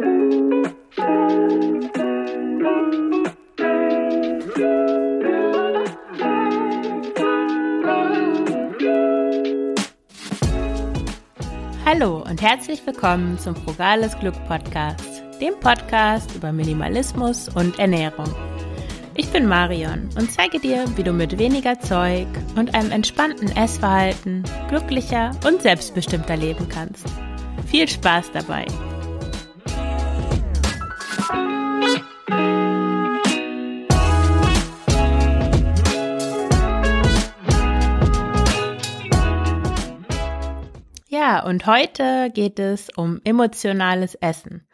Hallo und herzlich willkommen zum Frugales Glück Podcast, dem Podcast über Minimalismus und Ernährung. Ich bin Marion und zeige dir, wie du mit weniger Zeug und einem entspannten Essverhalten glücklicher und selbstbestimmter leben kannst. Viel Spaß dabei! Ja, und heute geht es um emotionales Essen.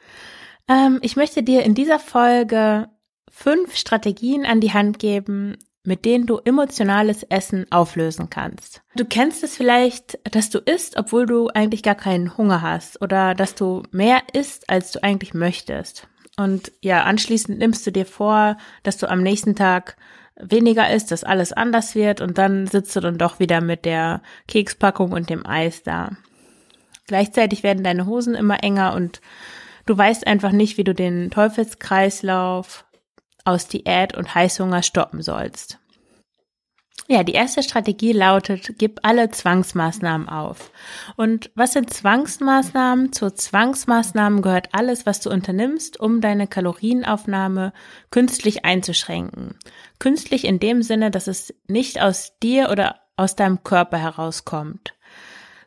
Ähm, ich möchte dir in dieser Folge fünf Strategien an die Hand geben, mit denen du emotionales Essen auflösen kannst. Du kennst es vielleicht, dass du isst, obwohl du eigentlich gar keinen Hunger hast oder dass du mehr isst, als du eigentlich möchtest. Und ja, anschließend nimmst du dir vor, dass du am nächsten Tag weniger isst, dass alles anders wird und dann sitzt du dann doch wieder mit der Kekspackung und dem Eis da. Gleichzeitig werden deine Hosen immer enger und du weißt einfach nicht, wie du den Teufelskreislauf aus Diät und Heißhunger stoppen sollst. Ja, die erste Strategie lautet, gib alle Zwangsmaßnahmen auf. Und was sind Zwangsmaßnahmen? Zu Zwangsmaßnahmen gehört alles, was du unternimmst, um deine Kalorienaufnahme künstlich einzuschränken. Künstlich in dem Sinne, dass es nicht aus dir oder aus deinem Körper herauskommt.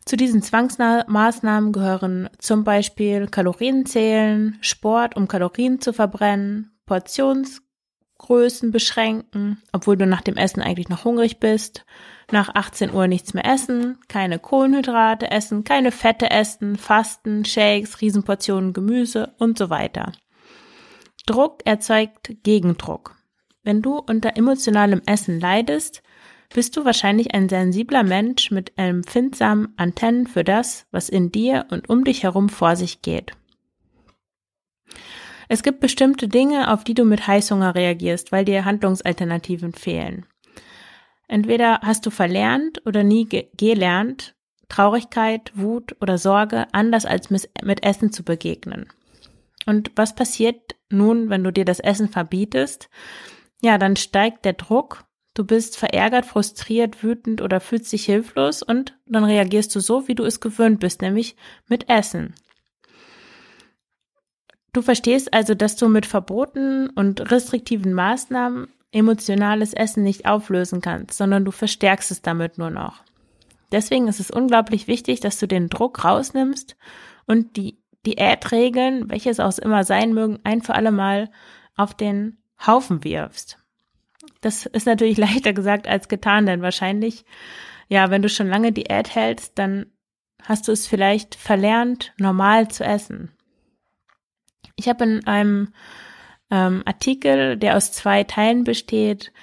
Zu diesen Zwangsmaßnahmen gehören zum Beispiel Kalorienzählen, Sport, um Kalorien zu verbrennen, Portionsgrößen beschränken, obwohl du nach dem Essen eigentlich noch hungrig bist, nach 18 Uhr nichts mehr essen, keine Kohlenhydrate essen, keine Fette essen, Fasten, Shakes, Riesenportionen Gemüse und so weiter. Druck erzeugt Gegendruck. Wenn du unter emotionalem Essen leidest, bist du wahrscheinlich ein sensibler Mensch mit empfindsamen Antennen für das, was in dir und um dich herum vor sich geht. Es gibt bestimmte Dinge, auf die du mit Heißhunger reagierst, weil dir Handlungsalternativen fehlen. Entweder hast du verlernt oder nie ge gelernt, Traurigkeit, Wut oder Sorge anders als mit Essen zu begegnen. Und was passiert nun, wenn du dir das Essen verbietest? Ja, dann steigt der Druck Du bist verärgert, frustriert, wütend oder fühlst dich hilflos und dann reagierst du so, wie du es gewöhnt bist, nämlich mit Essen. Du verstehst also, dass du mit Verboten und restriktiven Maßnahmen emotionales Essen nicht auflösen kannst, sondern du verstärkst es damit nur noch. Deswegen ist es unglaublich wichtig, dass du den Druck rausnimmst und die Diätregeln, welche es auch immer sein mögen, ein für alle Mal auf den Haufen wirfst. Das ist natürlich leichter gesagt als getan, denn wahrscheinlich, ja, wenn du schon lange Diät hältst, dann hast du es vielleicht verlernt, normal zu essen. Ich habe in einem ähm, Artikel, der aus zwei Teilen besteht,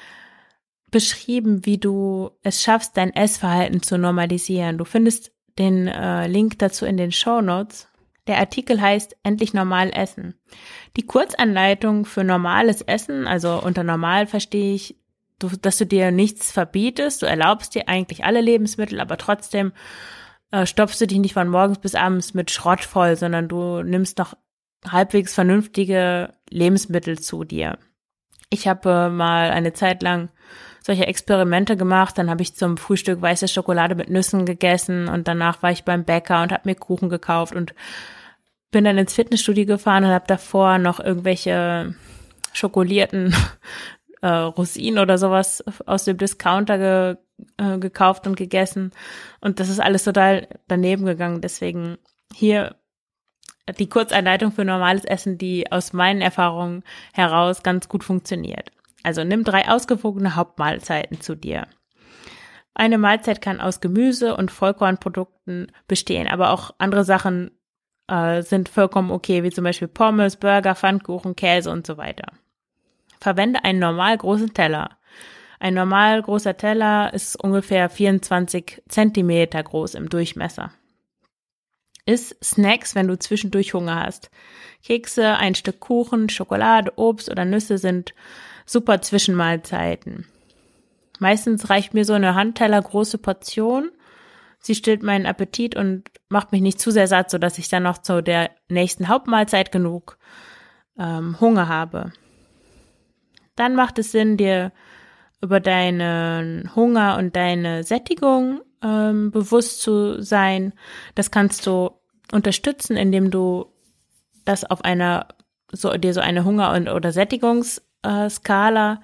beschrieben, wie du es schaffst, dein Essverhalten zu normalisieren. Du findest den äh, Link dazu in den Show Notes. Der Artikel heißt Endlich normal essen. Die Kurzanleitung für normales Essen, also unter normal verstehe ich, dass du dir nichts verbietest, du erlaubst dir eigentlich alle Lebensmittel, aber trotzdem äh, stopfst du dich nicht von morgens bis abends mit Schrott voll, sondern du nimmst noch halbwegs vernünftige Lebensmittel zu dir. Ich habe äh, mal eine Zeit lang solche Experimente gemacht. Dann habe ich zum Frühstück weiße Schokolade mit Nüssen gegessen und danach war ich beim Bäcker und habe mir Kuchen gekauft und bin dann ins Fitnessstudio gefahren und habe davor noch irgendwelche schokolierten äh, Rosinen oder sowas aus dem Discounter ge, äh, gekauft und gegessen. Und das ist alles total daneben gegangen. Deswegen hier die Kurzeinleitung für normales Essen, die aus meinen Erfahrungen heraus ganz gut funktioniert. Also nimm drei ausgewogene Hauptmahlzeiten zu dir. Eine Mahlzeit kann aus Gemüse und Vollkornprodukten bestehen, aber auch andere Sachen äh, sind vollkommen okay, wie zum Beispiel Pommes, Burger, Pfannkuchen, Käse und so weiter. Verwende einen normal großen Teller. Ein normal großer Teller ist ungefähr 24 Zentimeter groß im Durchmesser. Iss Snacks, wenn du zwischendurch Hunger hast. Kekse, ein Stück Kuchen, Schokolade, Obst oder Nüsse sind super Zwischenmahlzeiten. Meistens reicht mir so eine Handteller große Portion Sie stillt meinen Appetit und macht mich nicht zu sehr satt, sodass ich dann noch zu der nächsten Hauptmahlzeit genug ähm, Hunger habe. Dann macht es Sinn, dir über deinen Hunger und deine Sättigung ähm, bewusst zu sein. Das kannst du unterstützen, indem du das auf einer so dir so eine Hunger- und oder Sättigungsskala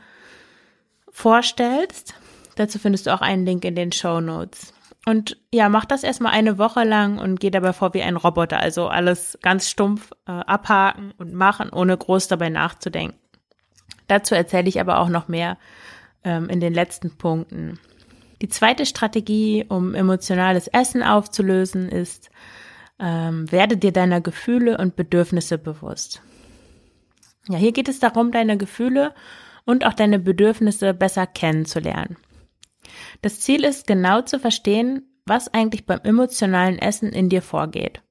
vorstellst. Dazu findest du auch einen Link in den Show Notes. Und ja, mach das erstmal eine Woche lang und geh dabei vor wie ein Roboter. Also alles ganz stumpf äh, abhaken und machen, ohne groß dabei nachzudenken. Dazu erzähle ich aber auch noch mehr ähm, in den letzten Punkten. Die zweite Strategie, um emotionales Essen aufzulösen, ist, ähm, werde dir deiner Gefühle und Bedürfnisse bewusst. Ja, hier geht es darum, deine Gefühle und auch deine Bedürfnisse besser kennenzulernen. Das Ziel ist genau zu verstehen, was eigentlich beim emotionalen Essen in dir vorgeht.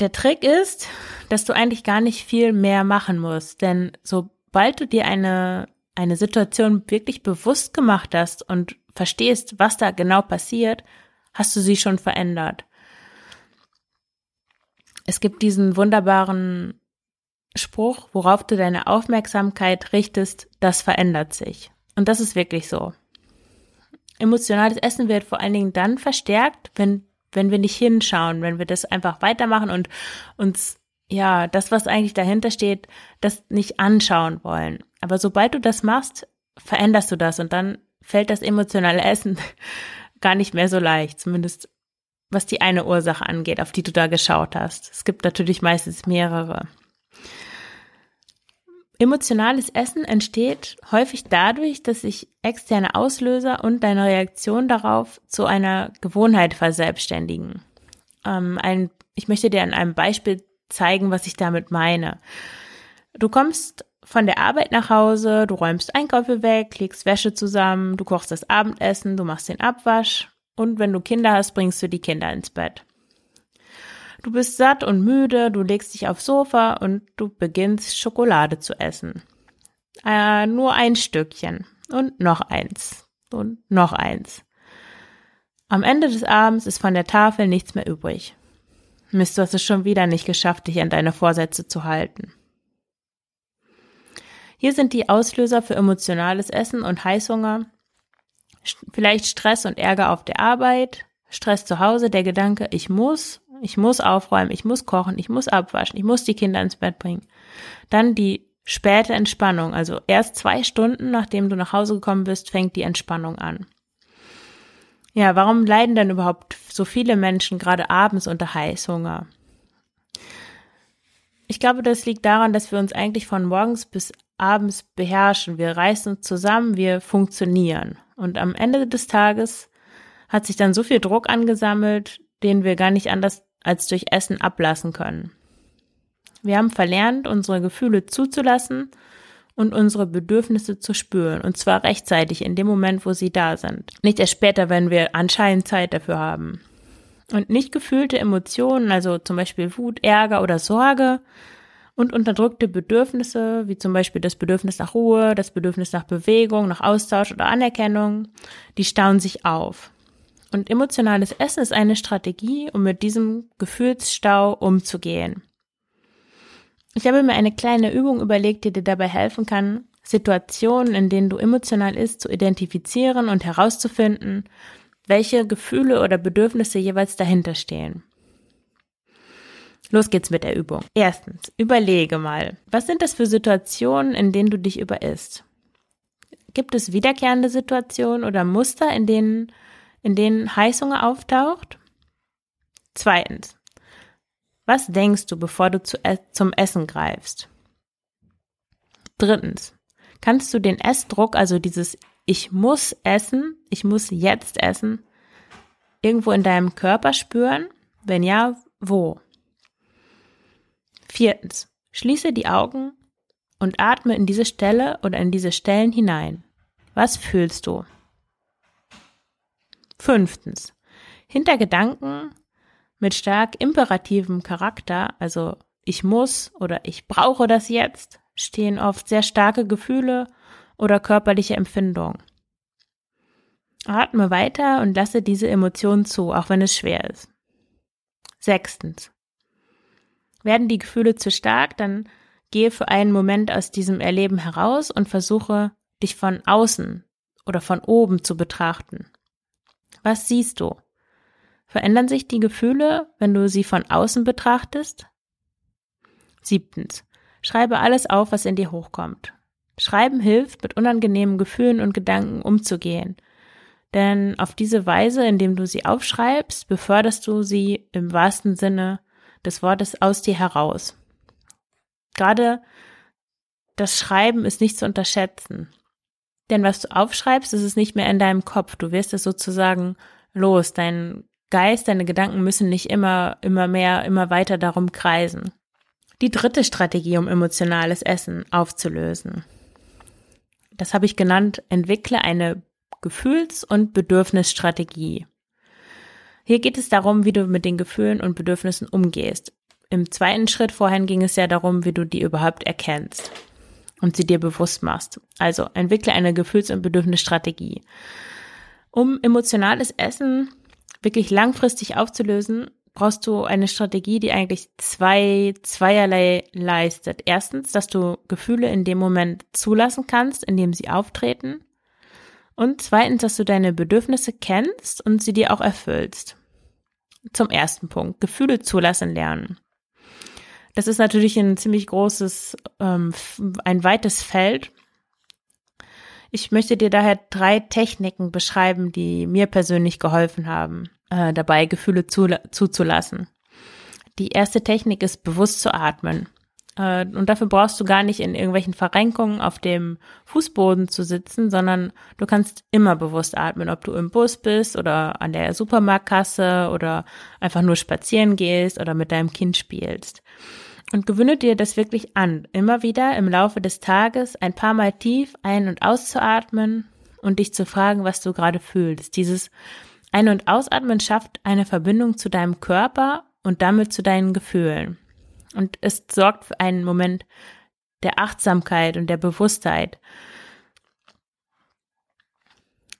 Der Trick ist, dass du eigentlich gar nicht viel mehr machen musst, denn sobald du dir eine, eine Situation wirklich bewusst gemacht hast und verstehst, was da genau passiert, hast du sie schon verändert. Es gibt diesen wunderbaren Spruch, worauf du deine Aufmerksamkeit richtest, das verändert sich. Und das ist wirklich so. Emotionales Essen wird vor allen Dingen dann verstärkt, wenn, wenn wir nicht hinschauen, wenn wir das einfach weitermachen und uns, ja, das, was eigentlich dahinter steht, das nicht anschauen wollen. Aber sobald du das machst, veränderst du das und dann fällt das emotionale Essen gar nicht mehr so leicht, zumindest was die eine Ursache angeht, auf die du da geschaut hast. Es gibt natürlich meistens mehrere. Emotionales Essen entsteht häufig dadurch, dass sich externe Auslöser und deine Reaktion darauf zu einer Gewohnheit verselbstständigen. Ähm, ein, ich möchte dir an einem Beispiel zeigen, was ich damit meine. Du kommst von der Arbeit nach Hause, du räumst Einkäufe weg, legst Wäsche zusammen, du kochst das Abendessen, du machst den Abwasch und wenn du Kinder hast, bringst du die Kinder ins Bett. Du bist satt und müde, du legst dich aufs Sofa und du beginnst Schokolade zu essen. Äh, nur ein Stückchen und noch eins und noch eins. Am Ende des Abends ist von der Tafel nichts mehr übrig. Mist, du hast es schon wieder nicht geschafft, dich an deine Vorsätze zu halten. Hier sind die Auslöser für emotionales Essen und Heißhunger. Vielleicht Stress und Ärger auf der Arbeit, Stress zu Hause, der Gedanke, ich muss ich muss aufräumen, ich muss kochen, ich muss abwaschen, ich muss die Kinder ins Bett bringen. Dann die späte Entspannung, also erst zwei Stunden nachdem du nach Hause gekommen bist, fängt die Entspannung an. Ja, warum leiden denn überhaupt so viele Menschen gerade abends unter Heißhunger? Ich glaube, das liegt daran, dass wir uns eigentlich von morgens bis abends beherrschen. Wir reißen uns zusammen, wir funktionieren. Und am Ende des Tages hat sich dann so viel Druck angesammelt, den wir gar nicht anders als durch Essen ablassen können. Wir haben verlernt, unsere Gefühle zuzulassen und unsere Bedürfnisse zu spüren, und zwar rechtzeitig in dem Moment, wo sie da sind. Nicht erst später, wenn wir anscheinend Zeit dafür haben. Und nicht gefühlte Emotionen, also zum Beispiel Wut, Ärger oder Sorge und unterdrückte Bedürfnisse, wie zum Beispiel das Bedürfnis nach Ruhe, das Bedürfnis nach Bewegung, nach Austausch oder Anerkennung, die stauen sich auf. Und emotionales Essen ist eine Strategie, um mit diesem Gefühlsstau umzugehen. Ich habe mir eine kleine Übung überlegt, die dir dabei helfen kann, Situationen, in denen du emotional isst, zu identifizieren und herauszufinden, welche Gefühle oder Bedürfnisse jeweils dahinter stehen. Los geht's mit der Übung. Erstens, überlege mal, was sind das für Situationen, in denen du dich überisst? Gibt es wiederkehrende Situationen oder Muster, in denen in denen Heißhunger auftaucht? Zweitens, was denkst du, bevor du zu, zum Essen greifst? Drittens, kannst du den Essdruck, also dieses Ich muss essen, ich muss jetzt essen, irgendwo in deinem Körper spüren? Wenn ja, wo? Viertens, schließe die Augen und atme in diese Stelle oder in diese Stellen hinein. Was fühlst du? Fünftens. Hinter Gedanken mit stark imperativem Charakter, also ich muss oder ich brauche das jetzt, stehen oft sehr starke Gefühle oder körperliche Empfindungen. Atme weiter und lasse diese Emotion zu, auch wenn es schwer ist. Sechstens. Werden die Gefühle zu stark, dann gehe für einen Moment aus diesem Erleben heraus und versuche, dich von außen oder von oben zu betrachten. Was siehst du? Verändern sich die Gefühle, wenn du sie von außen betrachtest? Siebtens. Schreibe alles auf, was in dir hochkommt. Schreiben hilft, mit unangenehmen Gefühlen und Gedanken umzugehen. Denn auf diese Weise, indem du sie aufschreibst, beförderst du sie im wahrsten Sinne des Wortes aus dir heraus. Gerade das Schreiben ist nicht zu unterschätzen. Denn was du aufschreibst, ist es nicht mehr in deinem Kopf. Du wirst es sozusagen los. Dein Geist, deine Gedanken müssen nicht immer, immer mehr, immer weiter darum kreisen. Die dritte Strategie, um emotionales Essen aufzulösen. Das habe ich genannt, entwickle eine Gefühls- und Bedürfnisstrategie. Hier geht es darum, wie du mit den Gefühlen und Bedürfnissen umgehst. Im zweiten Schritt vorhin ging es ja darum, wie du die überhaupt erkennst und sie dir bewusst machst. Also entwickle eine Gefühls- und Bedürfnisstrategie. Um emotionales Essen wirklich langfristig aufzulösen, brauchst du eine Strategie, die eigentlich zwei, zweierlei leistet. Erstens, dass du Gefühle in dem Moment zulassen kannst, in dem sie auftreten. Und zweitens, dass du deine Bedürfnisse kennst und sie dir auch erfüllst. Zum ersten Punkt, Gefühle zulassen lernen. Das ist natürlich ein ziemlich großes, ähm, ein weites Feld. Ich möchte dir daher drei Techniken beschreiben, die mir persönlich geholfen haben äh, dabei, Gefühle zu, zuzulassen. Die erste Technik ist bewusst zu atmen. Äh, und dafür brauchst du gar nicht in irgendwelchen Verrenkungen auf dem Fußboden zu sitzen, sondern du kannst immer bewusst atmen, ob du im Bus bist oder an der Supermarktkasse oder einfach nur spazieren gehst oder mit deinem Kind spielst. Und gewöhne dir das wirklich an, immer wieder im Laufe des Tages ein paar Mal tief ein- und auszuatmen und dich zu fragen, was du gerade fühlst. Dieses ein- und Ausatmen schafft eine Verbindung zu deinem Körper und damit zu deinen Gefühlen. Und es sorgt für einen Moment der Achtsamkeit und der Bewusstheit.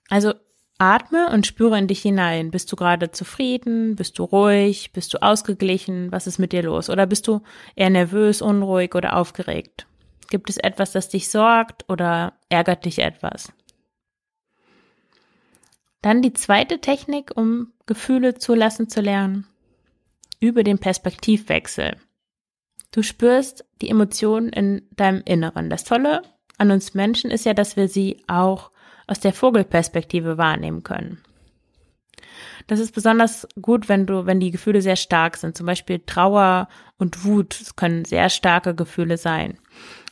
Also atme und spüre in dich hinein. Bist du gerade zufrieden? Bist du ruhig? Bist du ausgeglichen? Was ist mit dir los? Oder bist du eher nervös, unruhig oder aufgeregt? Gibt es etwas, das dich sorgt oder ärgert dich etwas? Dann die zweite Technik, um Gefühle zulassen zu lernen. Über den Perspektivwechsel. Du spürst die Emotionen in deinem Inneren. Das Tolle an uns Menschen ist ja, dass wir sie auch aus der Vogelperspektive wahrnehmen können. Das ist besonders gut, wenn du, wenn die Gefühle sehr stark sind. Zum Beispiel Trauer und Wut können sehr starke Gefühle sein.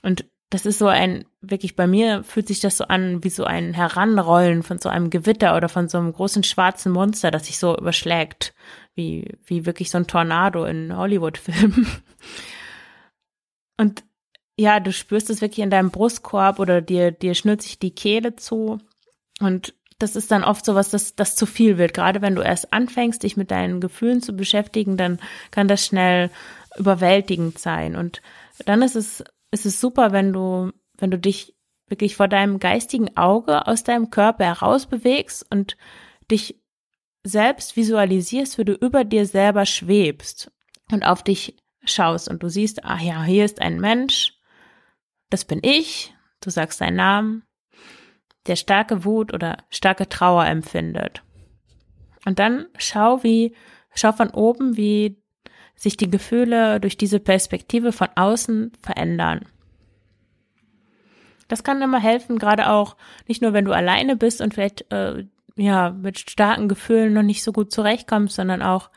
Und das ist so ein, wirklich bei mir fühlt sich das so an wie so ein Heranrollen von so einem Gewitter oder von so einem großen schwarzen Monster, das sich so überschlägt, wie, wie wirklich so ein Tornado in Hollywood-Filmen. Und ja, du spürst es wirklich in deinem Brustkorb oder dir, dir schnürt sich die Kehle zu. Und das ist dann oft so was, das, das zu viel wird. Gerade wenn du erst anfängst, dich mit deinen Gefühlen zu beschäftigen, dann kann das schnell überwältigend sein. Und dann ist es ist es super, wenn du, wenn du dich wirklich vor deinem geistigen Auge aus deinem Körper heraus bewegst und dich selbst visualisierst, wie du über dir selber schwebst und auf dich schaust und du siehst, ah ja, hier ist ein Mensch, das bin ich, du sagst deinen Namen, der starke Wut oder starke Trauer empfindet. Und dann schau wie, schau von oben, wie sich die Gefühle durch diese Perspektive von außen verändern. Das kann immer helfen, gerade auch nicht nur, wenn du alleine bist und vielleicht äh, ja mit starken Gefühlen noch nicht so gut zurechtkommst, sondern auch,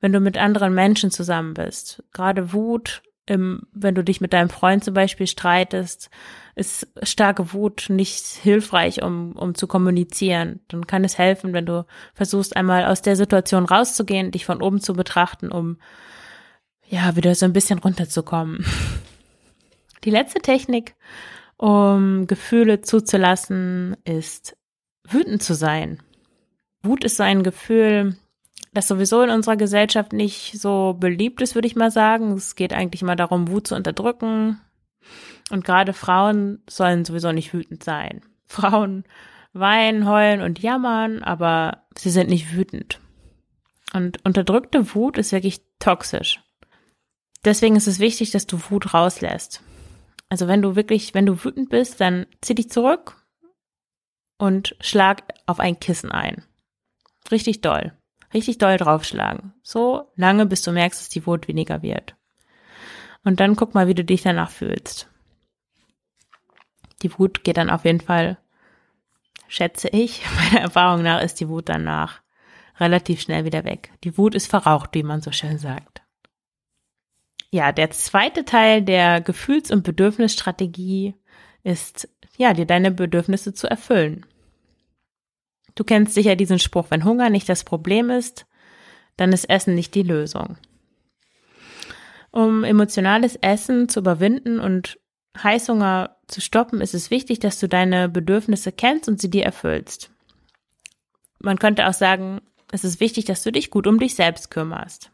wenn du mit anderen Menschen zusammen bist. Gerade Wut, im, wenn du dich mit deinem Freund zum Beispiel streitest, ist starke Wut nicht hilfreich, um, um zu kommunizieren. Dann kann es helfen, wenn du versuchst, einmal aus der Situation rauszugehen, dich von oben zu betrachten, um ja, wieder so ein bisschen runterzukommen. Die letzte Technik, um Gefühle zuzulassen, ist wütend zu sein. Wut ist so ein Gefühl, das sowieso in unserer Gesellschaft nicht so beliebt ist, würde ich mal sagen. Es geht eigentlich immer darum, Wut zu unterdrücken. Und gerade Frauen sollen sowieso nicht wütend sein. Frauen weinen, heulen und jammern, aber sie sind nicht wütend. Und unterdrückte Wut ist wirklich toxisch. Deswegen ist es wichtig, dass du Wut rauslässt. Also wenn du wirklich, wenn du wütend bist, dann zieh dich zurück und schlag auf ein Kissen ein. Richtig doll. Richtig doll draufschlagen. So lange, bis du merkst, dass die Wut weniger wird. Und dann guck mal, wie du dich danach fühlst. Die Wut geht dann auf jeden Fall, schätze ich, meiner Erfahrung nach ist die Wut danach relativ schnell wieder weg. Die Wut ist verraucht, wie man so schön sagt. Ja, der zweite Teil der Gefühls- und Bedürfnisstrategie ist, ja, dir deine Bedürfnisse zu erfüllen. Du kennst sicher diesen Spruch, wenn Hunger nicht das Problem ist, dann ist Essen nicht die Lösung. Um emotionales Essen zu überwinden und Heißhunger zu stoppen, ist es wichtig, dass du deine Bedürfnisse kennst und sie dir erfüllst. Man könnte auch sagen, es ist wichtig, dass du dich gut um dich selbst kümmerst.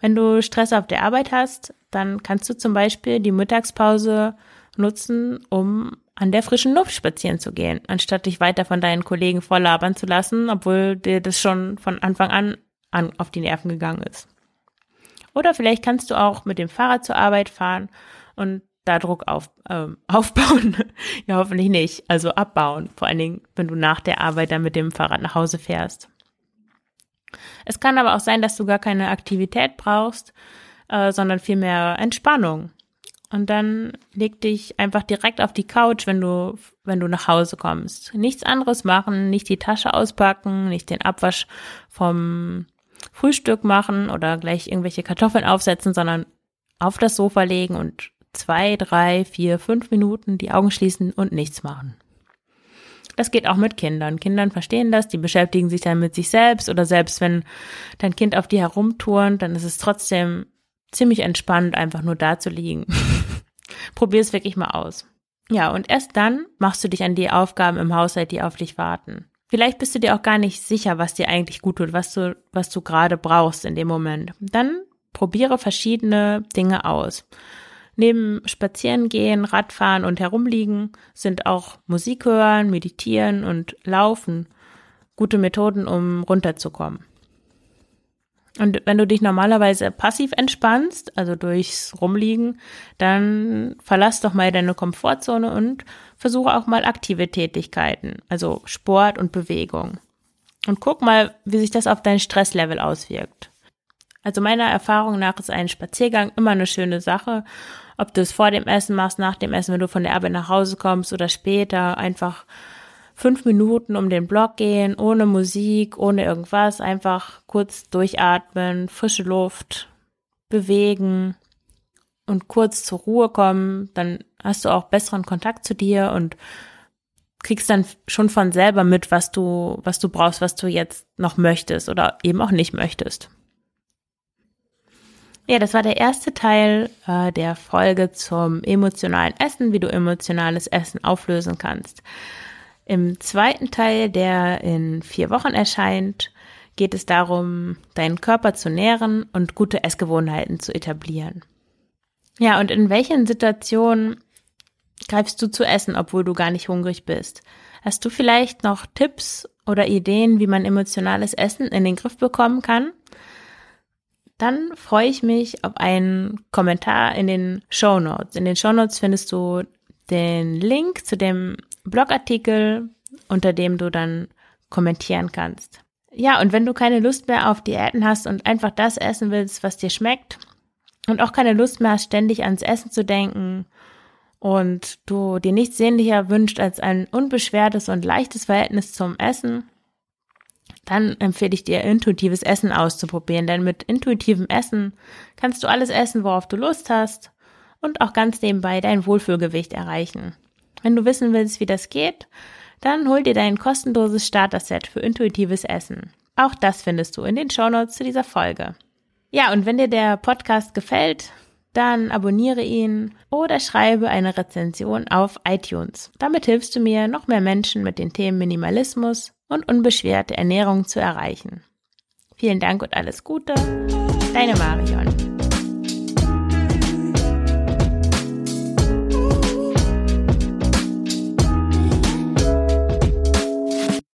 Wenn du Stress auf der Arbeit hast, dann kannst du zum Beispiel die Mittagspause nutzen, um an der frischen Luft spazieren zu gehen, anstatt dich weiter von deinen Kollegen vorlabern zu lassen, obwohl dir das schon von Anfang an, an auf die Nerven gegangen ist. Oder vielleicht kannst du auch mit dem Fahrrad zur Arbeit fahren und da Druck auf, ähm, aufbauen. ja, hoffentlich nicht. Also abbauen. Vor allen Dingen, wenn du nach der Arbeit dann mit dem Fahrrad nach Hause fährst. Es kann aber auch sein, dass du gar keine Aktivität brauchst, äh, sondern vielmehr Entspannung. Und dann leg dich einfach direkt auf die Couch, wenn du, wenn du nach Hause kommst. Nichts anderes machen, nicht die Tasche auspacken, nicht den Abwasch vom Frühstück machen oder gleich irgendwelche Kartoffeln aufsetzen, sondern auf das Sofa legen und zwei, drei, vier, fünf Minuten die Augen schließen und nichts machen. Das geht auch mit Kindern. Kindern verstehen das, die beschäftigen sich dann mit sich selbst oder selbst wenn dein Kind auf die herumturnt, dann ist es trotzdem ziemlich entspannt, einfach nur da zu liegen. Probier es wirklich mal aus. Ja, und erst dann machst du dich an die Aufgaben im Haushalt, die auf dich warten. Vielleicht bist du dir auch gar nicht sicher, was dir eigentlich gut tut, was du, was du gerade brauchst in dem Moment. Dann probiere verschiedene Dinge aus. Neben Spazierengehen, Radfahren und Herumliegen sind auch Musik hören, Meditieren und Laufen gute Methoden, um runterzukommen. Und wenn du dich normalerweise passiv entspannst, also durchs Rumliegen, dann verlass doch mal deine Komfortzone und versuche auch mal aktive Tätigkeiten, also Sport und Bewegung. Und guck mal, wie sich das auf dein Stresslevel auswirkt. Also meiner Erfahrung nach ist ein Spaziergang immer eine schöne Sache. Ob du es vor dem Essen machst, nach dem Essen, wenn du von der Arbeit nach Hause kommst oder später, einfach fünf Minuten um den Block gehen, ohne Musik, ohne irgendwas, einfach kurz durchatmen, frische Luft, bewegen und kurz zur Ruhe kommen, dann hast du auch besseren Kontakt zu dir und kriegst dann schon von selber mit, was du, was du brauchst, was du jetzt noch möchtest oder eben auch nicht möchtest. Ja, das war der erste Teil äh, der Folge zum emotionalen Essen, wie du emotionales Essen auflösen kannst. Im zweiten Teil, der in vier Wochen erscheint, geht es darum, deinen Körper zu nähren und gute Essgewohnheiten zu etablieren. Ja, und in welchen Situationen greifst du zu essen, obwohl du gar nicht hungrig bist? Hast du vielleicht noch Tipps oder Ideen, wie man emotionales Essen in den Griff bekommen kann? Dann freue ich mich auf einen Kommentar in den Show Notes. In den Show Notes findest du den Link zu dem Blogartikel, unter dem du dann kommentieren kannst. Ja, und wenn du keine Lust mehr auf Diäten hast und einfach das essen willst, was dir schmeckt und auch keine Lust mehr hast, ständig ans Essen zu denken und du dir nichts sehnlicher wünscht als ein unbeschwertes und leichtes Verhältnis zum Essen, dann empfehle ich dir, intuitives Essen auszuprobieren, denn mit intuitivem Essen kannst du alles essen, worauf du Lust hast und auch ganz nebenbei dein Wohlfühlgewicht erreichen. Wenn du wissen willst, wie das geht, dann hol dir dein kostenloses Starter-Set für intuitives Essen. Auch das findest du in den Shownotes zu dieser Folge. Ja, und wenn dir der Podcast gefällt, dann abonniere ihn oder schreibe eine Rezension auf iTunes. Damit hilfst du mir, noch mehr Menschen mit den Themen Minimalismus und unbeschwerte Ernährung zu erreichen. Vielen Dank und alles Gute. Deine Marion.